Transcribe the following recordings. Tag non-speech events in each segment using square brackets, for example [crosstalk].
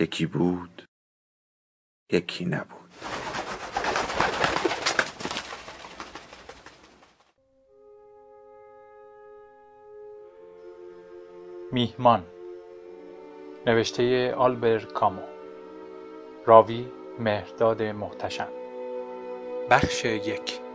یکی بود یکی نبود. میهمان نوشته آلبر کامو راوی مهرداد محتشم. بخش یک.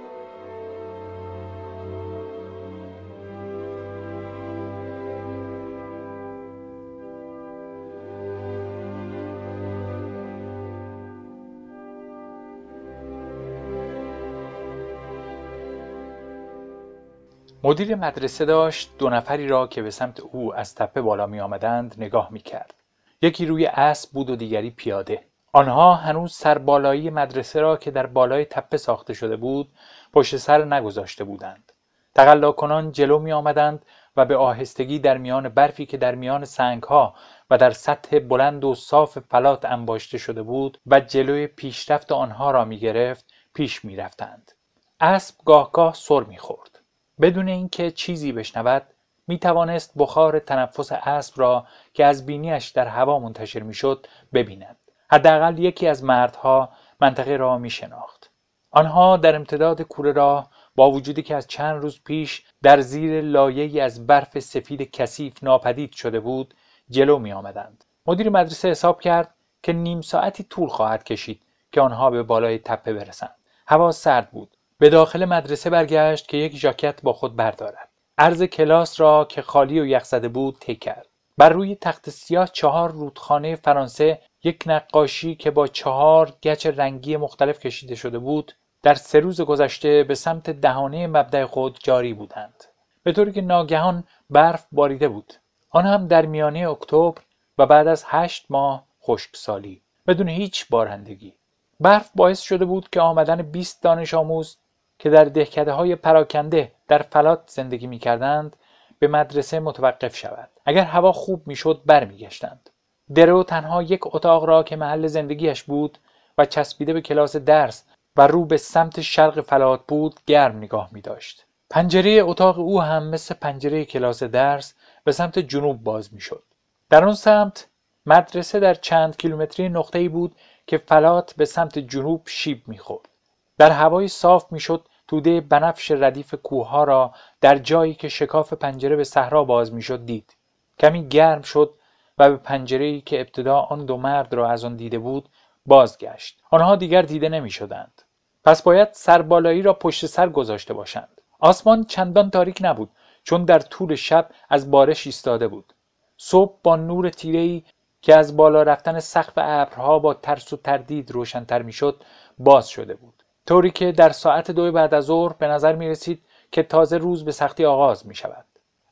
مدیر مدرسه داشت دو نفری را که به سمت او از تپه بالا می آمدند نگاه می کرد. یکی روی اسب بود و دیگری پیاده. آنها هنوز سربالایی مدرسه را که در بالای تپه ساخته شده بود پشت سر نگذاشته بودند. تقلا کنان جلو می آمدند و به آهستگی در میان برفی که در میان سنگ ها و در سطح بلند و صاف فلات انباشته شده بود و جلوی پیشرفت آنها را می گرفت پیش می رفتند. اسب گاه گاه سر می خورد. بدون اینکه چیزی بشنود می توانست بخار تنفس اسب را که از بینیش در هوا منتشر می‌شد ببیند حداقل یکی از مردها منطقه را می شناخت آنها در امتداد کوره راه با وجودی که از چند روز پیش در زیر لایه از برف سفید کثیف ناپدید شده بود جلو می آمدند. مدیر مدرسه حساب کرد که نیم ساعتی طول خواهد کشید که آنها به بالای تپه برسند. هوا سرد بود به داخل مدرسه برگشت که یک ژاکت با خود بردارد. عرض کلاس را که خالی و یخزده بود طی کرد. بر روی تخت سیاه چهار رودخانه فرانسه یک نقاشی که با چهار گچ رنگی مختلف کشیده شده بود در سه روز گذشته به سمت دهانه مبدع خود جاری بودند. به طوری که ناگهان برف باریده بود. آن هم در میانه اکتبر و بعد از هشت ماه خشکسالی بدون هیچ بارندگی. برف باعث شده بود که آمدن 20 دانش آموز که در دهکده های پراکنده در فلات زندگی می کردند به مدرسه متوقف شود اگر هوا خوب می‌شد برمیگشتند درو تنها یک اتاق را که محل زندگیش بود و چسبیده به کلاس درس و رو به سمت شرق فلات بود گرم نگاه می داشت. پنجره اتاق او هم مثل پنجره کلاس درس به سمت جنوب باز می شد. در آن سمت مدرسه در چند کیلومتری نقطه‌ای بود که فلات به سمت جنوب شیب می‌خورد. در هوای صاف می‌شد توده بنفش ردیف کوهها را در جایی که شکاف پنجره به صحرا باز می‌شد دید. کمی گرم شد و به پنجره که ابتدا آن دو مرد را از آن دیده بود بازگشت. آنها دیگر دیده نمی شدند. پس باید سربالایی را پشت سر گذاشته باشند. آسمان چندان تاریک نبود چون در طول شب از بارش ایستاده بود. صبح با نور تیره‌ای که از بالا رفتن سقف ابرها با ترس و تردید روشنتر می‌شد باز شده بود. طوری که در ساعت دو بعد از ظهر به نظر می رسید که تازه روز به سختی آغاز می شود.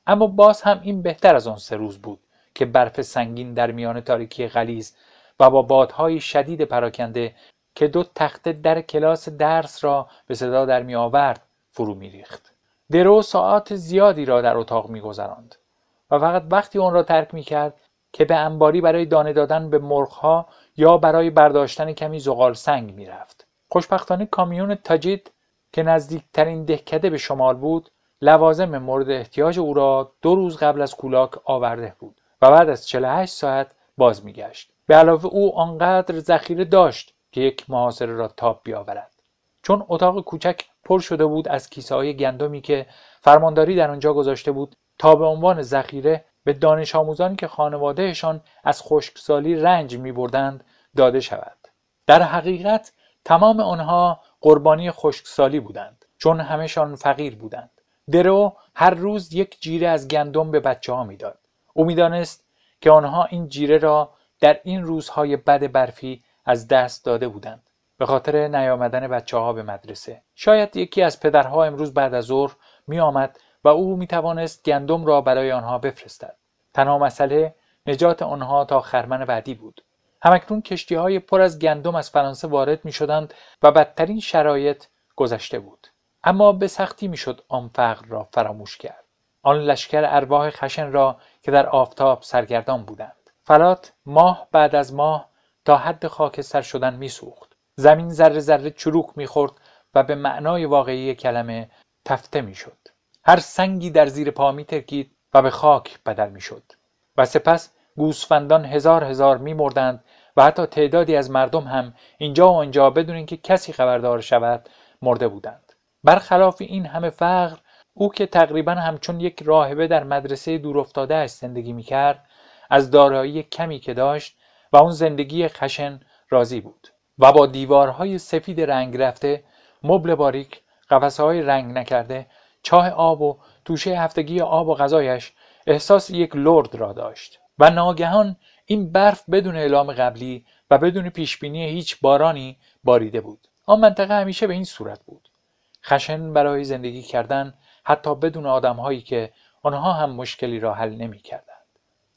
اما باز هم این بهتر از آن سه روز بود که برف سنگین در میان تاریکی غلیظ و با بادهای شدید پراکنده که دو تخته در کلاس درس را به صدا در می آورد فرو می ریخت. درو ساعت زیادی را در اتاق می گذراند و فقط وقتی آن را ترک می کرد که به انباری برای دانه دادن به مرغها یا برای برداشتن کمی زغال سنگ می رفت. خوشبختانه کامیون تاجید که نزدیکترین دهکده به شمال بود لوازم مورد احتیاج او را دو روز قبل از کولاک آورده بود و بعد از 48 ساعت باز میگشت. به علاوه او آنقدر ذخیره داشت که یک محاصره را تاب بیاورد. چون اتاق کوچک پر شده بود از کیسه های گندمی که فرمانداری در آنجا گذاشته بود تا به عنوان ذخیره به دانش آموزانی که خانوادهشان از خشکسالی رنج می بردند داده شود. در حقیقت تمام آنها قربانی خشکسالی بودند چون همهشان فقیر بودند. درو هر روز یک جیره از گندم به بچه ها می‌داد. او می‌دانست که آنها این جیره را در این روزهای بد برفی از دست داده بودند. به خاطر نیامدن بچه ها به مدرسه. شاید یکی از پدرها امروز بعد از ظهر می آمد و او می توانست گندم را برای آنها بفرستد. تنها مسئله نجات آنها تا خرمن بعدی بود. همکنون کشتی های پر از گندم از فرانسه وارد می شدند و بدترین شرایط گذشته بود. اما به سختی می‌شد آن فقر را فراموش کرد. آن لشکر ارواح خشن را که در آفتاب سرگردان بودند. فلات ماه بعد از ماه تا حد خاکستر شدن میسوخت. زمین ذره ذره چروک می‌خورد و به معنای واقعی کلمه تفته می‌شد. هر سنگی در زیر پا میترکید و به خاک بدل می‌شد. و سپس گوسفندان هزار هزار میمردند و حتی تعدادی از مردم هم اینجا و آنجا بدون اینکه کسی خبردار شود مرده بودند. برخلاف این همه فقر او که تقریبا همچون یک راهبه در مدرسه دورافتاده زندگی می‌کرد از دارایی کمی که داشت و اون زندگی خشن راضی بود و با دیوارهای سفید رنگ رفته مبل باریک قفسه های رنگ نکرده چاه آب و توشه هفتگی آب و غذایش احساس یک لرد را داشت. و ناگهان این برف بدون اعلام قبلی و بدون پیشبینی هیچ بارانی باریده بود آن منطقه همیشه به این صورت بود خشن برای زندگی کردن حتی بدون آدمهایی که آنها هم مشکلی را حل نمی کردند.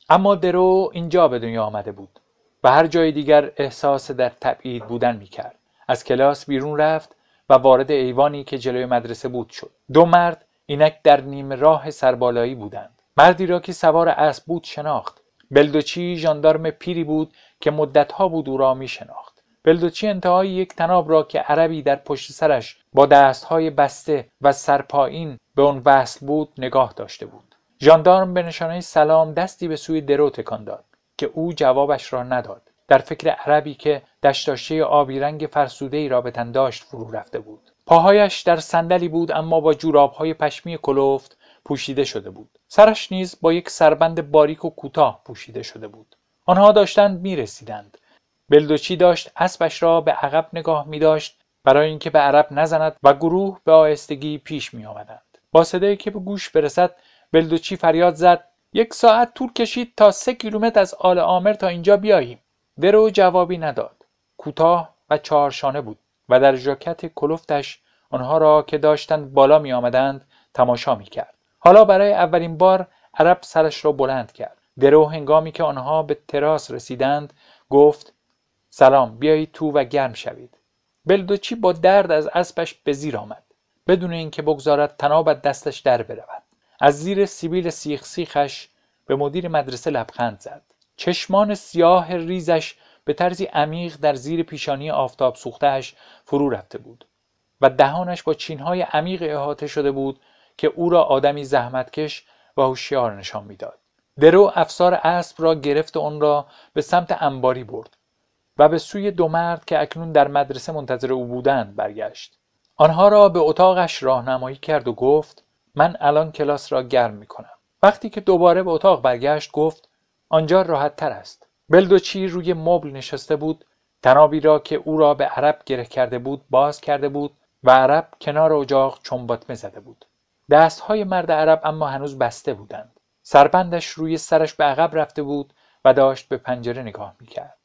اما درو اینجا به دنیا آمده بود و هر جای دیگر احساس در تبعید بودن می کرد. از کلاس بیرون رفت و وارد ایوانی که جلوی مدرسه بود شد. دو مرد اینک در نیم راه سربالایی بودند. مردی را که سوار اسب بود شناخت. بلدوچی ژاندارم پیری بود که مدتها بود او را می شناخت. بلدوچی انتهای یک تناب را که عربی در پشت سرش با دستهای بسته و سرپایین به آن وصل بود نگاه داشته بود. ژاندارم به نشانه سلام دستی به سوی درو تکان داد که او جوابش را نداد. در فکر عربی که دشتاشه آبی رنگ فرسوده ای را به تن داشت فرو رفته بود. پاهایش در صندلی بود اما با جورابهای پشمی کلفت پوشیده شده بود. سرش نیز با یک سربند باریک و کوتاه پوشیده شده بود. آنها داشتند می رسیدند بلدوچی داشت اسبش را به عقب نگاه می داشت برای اینکه به عرب نزند و گروه به آهستگی پیش می آمدند. با صدایی که به گوش برسد بلدوچی فریاد زد یک ساعت طول کشید تا سه کیلومتر از آل آمر تا اینجا بیاییم. درو جوابی نداد. کوتاه و چهارشانه بود و در ژاکت کلفتش آنها را که داشتند بالا می آمدند تماشا می کرد حالا برای اولین بار عرب سرش را بلند کرد. درو هنگامی که آنها به تراس رسیدند گفت سلام بیایید تو و گرم شوید. بلدوچی با درد از اسبش به زیر آمد. بدون اینکه بگذارد تناب دستش در برود. از زیر سیبیل سیخ سیخش به مدیر مدرسه لبخند زد. چشمان سیاه ریزش به طرزی عمیق در زیر پیشانی آفتاب سوختهش فرو رفته بود و دهانش با چینهای عمیق احاطه شده بود که او را آدمی زحمتکش و هوشیار نشان می‌داد درو افسار اسب را گرفت و آن را به سمت انباری برد و به سوی دو مرد که اکنون در مدرسه منتظر او بودند برگشت آنها را به اتاقش راهنمایی کرد و گفت من الان کلاس را گرم می کنم. وقتی که دوباره به اتاق برگشت گفت آنجا راحت تر است. بلدوچی روی مبل نشسته بود تنابی را که او را به عرب گره کرده بود باز کرده بود و عرب کنار اجاق چنباتمه زده بود. دستهای مرد عرب اما هنوز بسته بودند. سربندش روی سرش به عقب رفته بود و داشت به پنجره نگاه می‌کرد.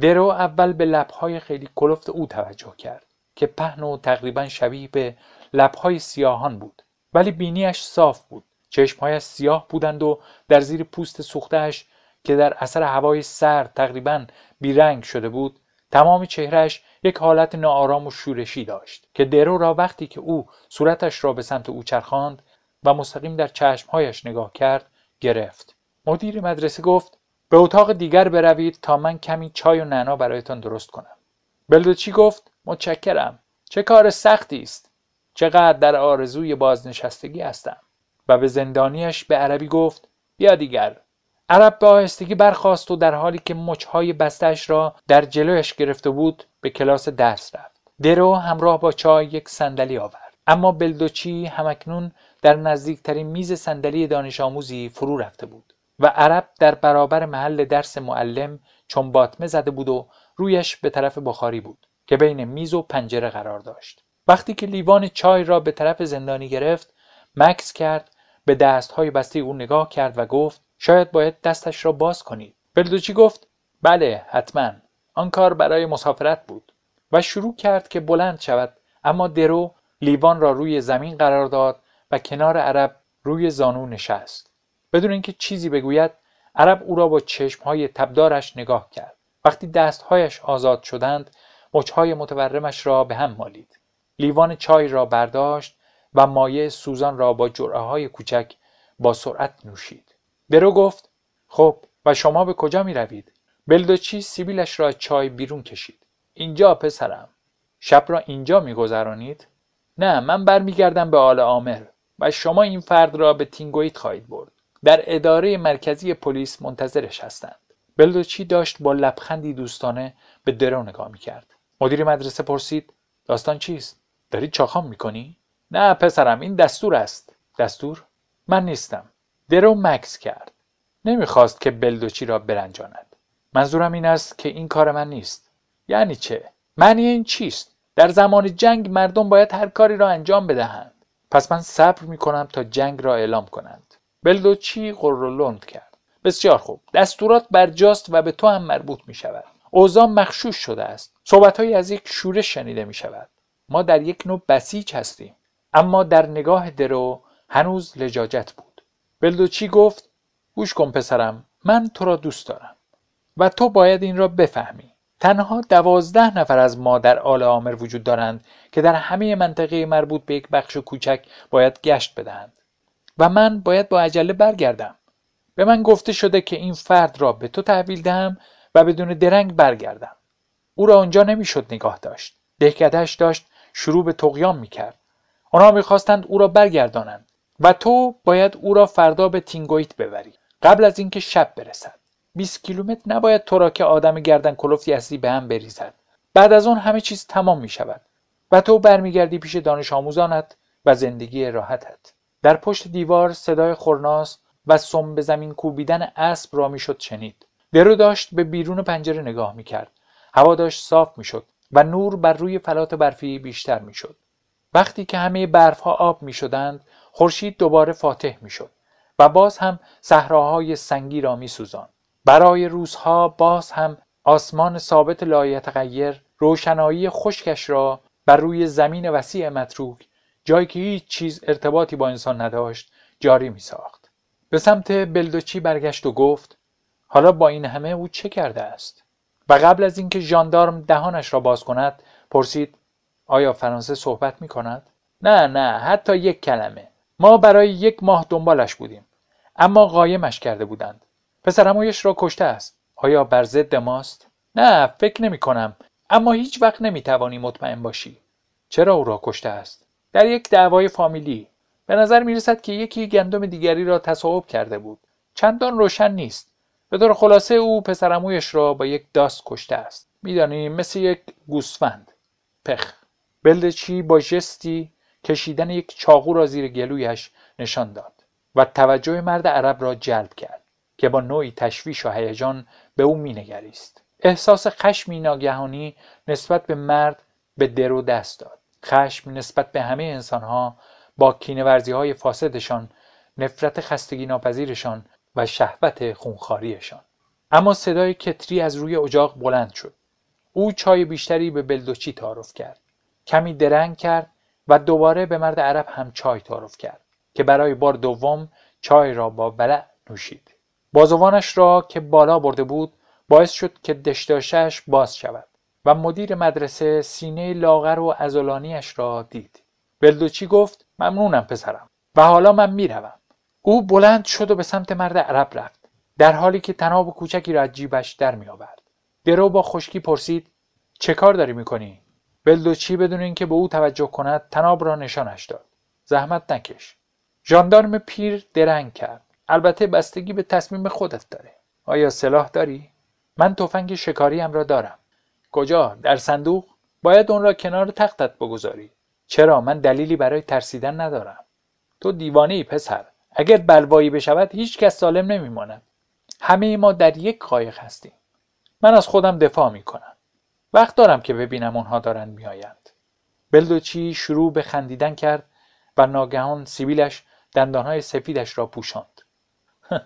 درو اول به لبهای خیلی کلفت او توجه کرد که پهن و تقریبا شبیه به لبهای سیاهان بود ولی بینیش صاف بود چشمهایش سیاه بودند و در زیر پوست سوختهش که در اثر هوای سرد تقریبا بیرنگ شده بود تمام چهرهش یک حالت ناآرام و شورشی داشت که درو را وقتی که او صورتش را به سمت او چرخاند و مستقیم در چشمهایش نگاه کرد گرفت. مدیر مدرسه گفت به اتاق دیگر بروید تا من کمی چای و نعنا برایتان درست کنم. بلدوچی گفت متشکرم. چه کار سختی است. چقدر در آرزوی بازنشستگی هستم. و به زندانیش به عربی گفت بیا دیگر. عرب به آهستگی برخاست و در حالی که مچهای بستش را در جلویش گرفته بود به کلاس درس رفت. درو همراه با چای یک صندلی آورد. اما بلدوچی همکنون در نزدیکترین میز صندلی دانش آموزی فرو رفته بود و عرب در برابر محل درس معلم چون باطمه زده بود و رویش به طرف بخاری بود که بین میز و پنجره قرار داشت. وقتی که لیوان چای را به طرف زندانی گرفت مکس کرد به دستهای بسته او نگاه کرد و گفت شاید باید دستش را باز کنید. بلدوچی گفت بله حتما. آن کار برای مسافرت بود. و شروع کرد که بلند شود اما درو لیوان را روی زمین قرار داد و کنار عرب روی زانو نشست. بدون اینکه چیزی بگوید عرب او را با چشمهای تبدارش نگاه کرد. وقتی دستهایش آزاد شدند مچهای متورمش را به هم مالید. لیوان چای را برداشت و مایع سوزان را با جرعه های کوچک با سرعت نوشید. درو گفت خب و شما به کجا می روید؟ بلدوچی سیبیلش را چای بیرون کشید. اینجا پسرم. شب را اینجا میگذرانید؟ نه من برمیگردم به آل آمر و شما این فرد را به تینگویت خواهید برد. در اداره مرکزی پلیس منتظرش هستند. بلدوچی داشت با لبخندی دوستانه به درو نگاه می‌کرد. مدیر مدرسه پرسید داستان چیست؟ داری چاخام می‌کنی؟ نه پسرم این دستور است. دستور؟ من نیستم. درو مکس کرد. نمی‌خواست که بلدوچی را برنجاند. منظورم این است که این کار من نیست. یعنی چه؟ معنی این چیست؟ در زمان جنگ مردم باید هر کاری را انجام بدهند. پس من صبر می کنم تا جنگ را اعلام کنند. بلدوچی قرولند کرد. بسیار خوب. دستورات برجاست و به تو هم مربوط می شود اوضاع مخشوش شده است. صحبتهایی از یک شورش شنیده می شود ما در یک نوع بسیج هستیم. اما در نگاه درو هنوز لجاجت بود. بلدوچی گفت گوش کن پسرم من تو را دوست دارم و تو باید این را بفهمی. تنها دوازده نفر از ما در آل آمر وجود دارند که در همه منطقه مربوط به یک بخش کوچک باید گشت بدهند و من باید با عجله برگردم. به من گفته شده که این فرد را به تو تحویل دهم و بدون درنگ برگردم. او را آنجا نمی‌شد نگاه داشت. دهکدهش داشت شروع به تقیام می‌کرد. آنها می‌خواستند او را برگردانند. و تو باید او را فردا به تینگویت ببری. قبل از اینکه شب برسد. 20 کیلومتر نباید تو را که آدم گردن کلفتی هستی به هم بریزد. بعد از آن همه چیز تمام می شود و تو برمیگردی پیش دانش آموزانت و زندگی راحتت. در پشت دیوار صدای خورناس و سم به زمین کوبیدن اسب را می‌شد شنید. درو داشت به بیرون پنجره نگاه می‌کرد. هوا داشت صاف می‌شد و نور بر روی فلات برفی بیشتر می‌شد. وقتی که همه برفها آب می‌شدند خورشید دوباره فاتح می‌شد و باز هم صحراهای سنگی را میسوزاند برای روزها باز هم آسمان ثابت لایتغیر روشنایی خشکش را بر روی زمین وسیع متروک جایی که هیچ چیز ارتباطی با انسان نداشت جاری می ساخت. به سمت بلدوچی برگشت و گفت حالا با این همه او چه کرده است؟ و قبل از اینکه ژاندارم دهانش را باز کند پرسید آیا فرانسه صحبت می کند؟ نه نه حتی یک کلمه ما برای یک ماه دنبالش بودیم. اما قایمش کرده بودند. پسرمویش را کشته است. آیا بر ضد ماست؟ نه فکر نمی کنم. اما هیچ وقت نمی توانی مطمئن باشی. چرا او را کشته است؟ در یک دعوای فامیلی. به نظر می رسد که یکی گندم دیگری را تصاحب کرده بود. چندان روشن نیست. به طور خلاصه او پسرمویش را با یک داست کشته است. میدانی مثل یک گوسفند. پخ. بلدچی با جستی کشیدن یک چاقو را زیر گلویش نشان داد و توجه مرد عرب را جلب کرد که با نوعی تشویش و هیجان به او مینگریست. احساس خشمی ناگهانی نسبت به مرد به درو دست داد. خشم نسبت به همه انسانها با کینورزی های فاسدشان نفرت خستگی ناپذیرشان و شهوت خونخاریشان اما صدای کتری از روی اجاق بلند شد. او چای بیشتری به بلدوچی تعارف کرد. کمی درنگ کرد و دوباره به مرد عرب هم چای تعارف کرد که برای بار دوم چای را با ولع نوشید. بازوانش را که بالا برده بود باعث شد که دشداشش باز شود و مدیر مدرسه سینه لاغر و ازولانیش را دید. بلدوچی گفت ممنونم پسرم و حالا من می‌روم. او بلند شد و به سمت مرد عرب رفت در حالی که تناب کوچکی را از جیبش در میآورد. درو با خشکی پرسید چه کار داری می‌کنی؟ بلدوچی بدون اینکه به او توجه کند تناب را نشانش داد. زحمت نکش. ژاندارم پیر درنگ کرد. البته بستگی به تصمیم خودت داره. آیا سلاح داری؟ من تفنگ شکاریم را دارم. کجا؟ در صندوق؟ باید اون را کنار تختت بگذاری. چرا؟ من دلیلی برای ترسیدن ندارم. تو دیوانه ای پسر. اگر بلوایی بشود هیچ کس سالم نمیماند. همه ما در یک قایق هستیم. من از خودم دفاع می‌کنم. وقت دارم که ببینم اونها دارند میآیند. بلدوچی شروع به خندیدن کرد و ناگهان سیبیلش دندانهای سفیدش را پوشاند. [laughs]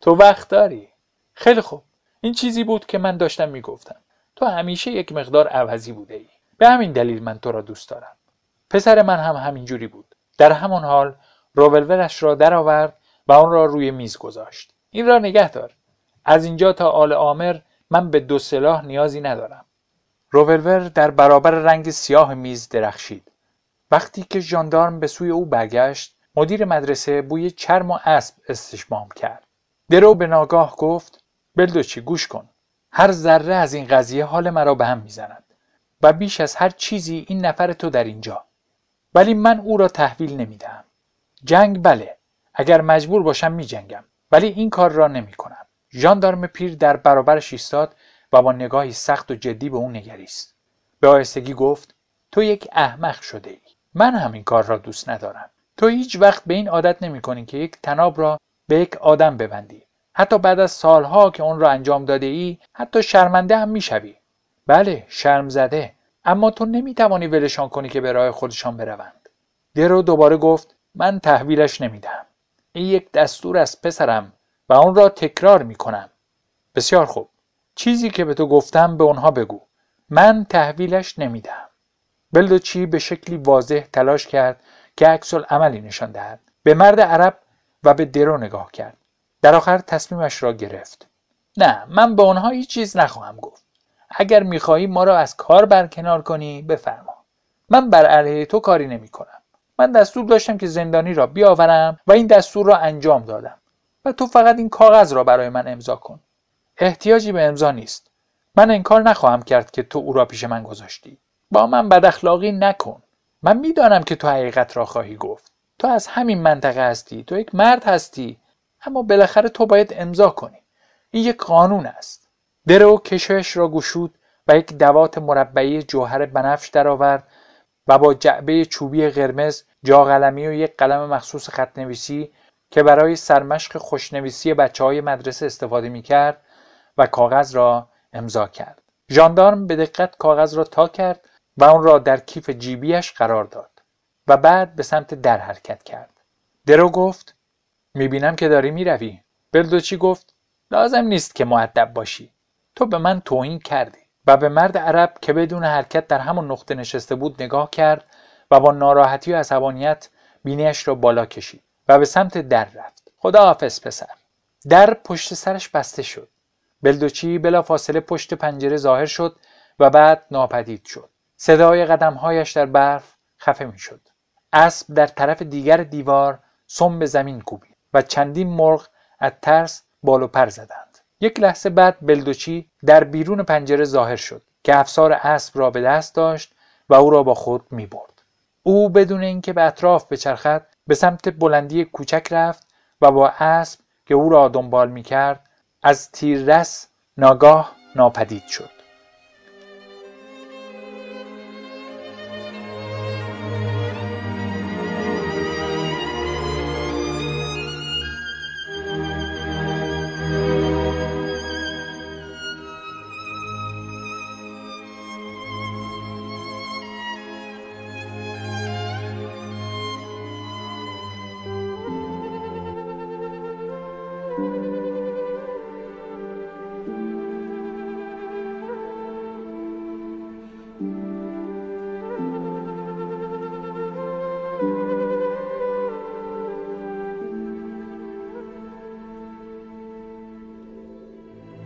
تو وقت داری. خیلی خوب. این چیزی بود که من داشتم می‌گفتم. تو همیشه یک مقدار عوضی بوده ای به همین دلیل من تو را دوست دارم. پسر من هم همینجوری بود. در همان حال روبلورش را درآورد و آن را روی میز گذاشت. این را نگه دار. از اینجا تا آل آمر من به دو سلاح نیازی ندارم. روولور در برابر رنگ سیاه میز درخشید. وقتی که ژاندارم به سوی او برگشت مدیر مدرسه بوی چرم و اسب استشمام کرد. درو به ناگاه گفت بلدوچی گوش کن. هر ذره از این قضیه حال مرا به هم می‌زند و بیش از هر چیزی این نفر تو در اینجا. ولی من او را تحویل نمی‌دهم. جنگ بله اگر مجبور باشم می جنگم ولی این کار را نمی کنم ژاندارم پیر در برابرش ایستاد و با نگاهی سخت و جدی به او نگریست. به آهستگی گفت تو یک احمق شده ای. من هم این کار را دوست ندارم. تو هیچ وقت به این عادت نمی کنی که یک تناب را به یک آدم ببندی. حتی بعد از سالها که اون را انجام داده ای حتی شرمنده هم می‌شوی بله شرم زده. اما تو نمی‌توانی ولشان کنی که به راه خودشان بروند. درو دوباره گفت من تحویلش نمیدم این یک دستور از پسرم و آن را تکرار می‌کنم بسیار خوب. چیزی که به تو گفتم به اونها بگو. من تحویلش نمیدم بلدوچی به شکلی واضح تلاش کرد که عکس عملی نشان دهد. به مرد عرب و به درو نگاه کرد. در آخر تصمیمش را گرفت. نه من به آنها هیچ چیز نخواهم گفت. اگر می‌خواهی ما را از کار برکنار کنی بفرما. من بر علیه تو کاری نمی کنم من دستور داشتم که زندانی را بیاورم و این دستور را انجام دادم. و تو فقط این کاغذ را برای من امضا کن. احتیاجی به امضا نیست. من انکار نخواهم کرد که تو او را پیش من گذاشتی. با من بد اخلاقی نکن. من می‌دانم که تو حقیقت را خواهی گفت. تو از همین منطقه هستی. تو یک مرد هستی. اما بالاخره تو باید امضا کنی. این یک قانون است. درو کشش را گشود و یک دوات مربعی جوهر بنفش درآورد و با جعبه چوبی قرمز جاقلمی و یک قلم مخصوص خط نویسی که برای سرمشق خوشنویسی بچه های مدرسه استفاده می کرد و کاغذ را امضا کرد. ژاندارم به دقت کاغذ را تا کرد و آن را در کیف جیبیش قرار داد و بعد به سمت در حرکت کرد. درو گفت می‌بینم که داری می‌روی. بلدوچی گفت لازم نیست که معدب باشی. تو به من توهین کردی. و به مرد عرب که بدون حرکت در همون نقطه نشسته بود نگاه کرد و با ناراحتی و عصبانیت بینیش را بالا کشید و به سمت در رفت خدا حافظ پسر در پشت سرش بسته شد بلدوچی بلا فاصله پشت پنجره ظاهر شد و بعد ناپدید شد. صدای قدمهایش در برف خفه می شد اسب در طرف دیگر دیوار سم به زمین کوبید و چندین مرغ از ترس بال و پر زدند. یک لحظه بعد بلدوچی در بیرون پنجره ظاهر شد که افسار اسب را به دست داشت و او را با خود می برد. او بدون اینکه به اطراف بچرخد به سمت بلندی کوچک رفت و با اسب که او را دنبال می کرد از تیررس ناگاه ناپدید شد.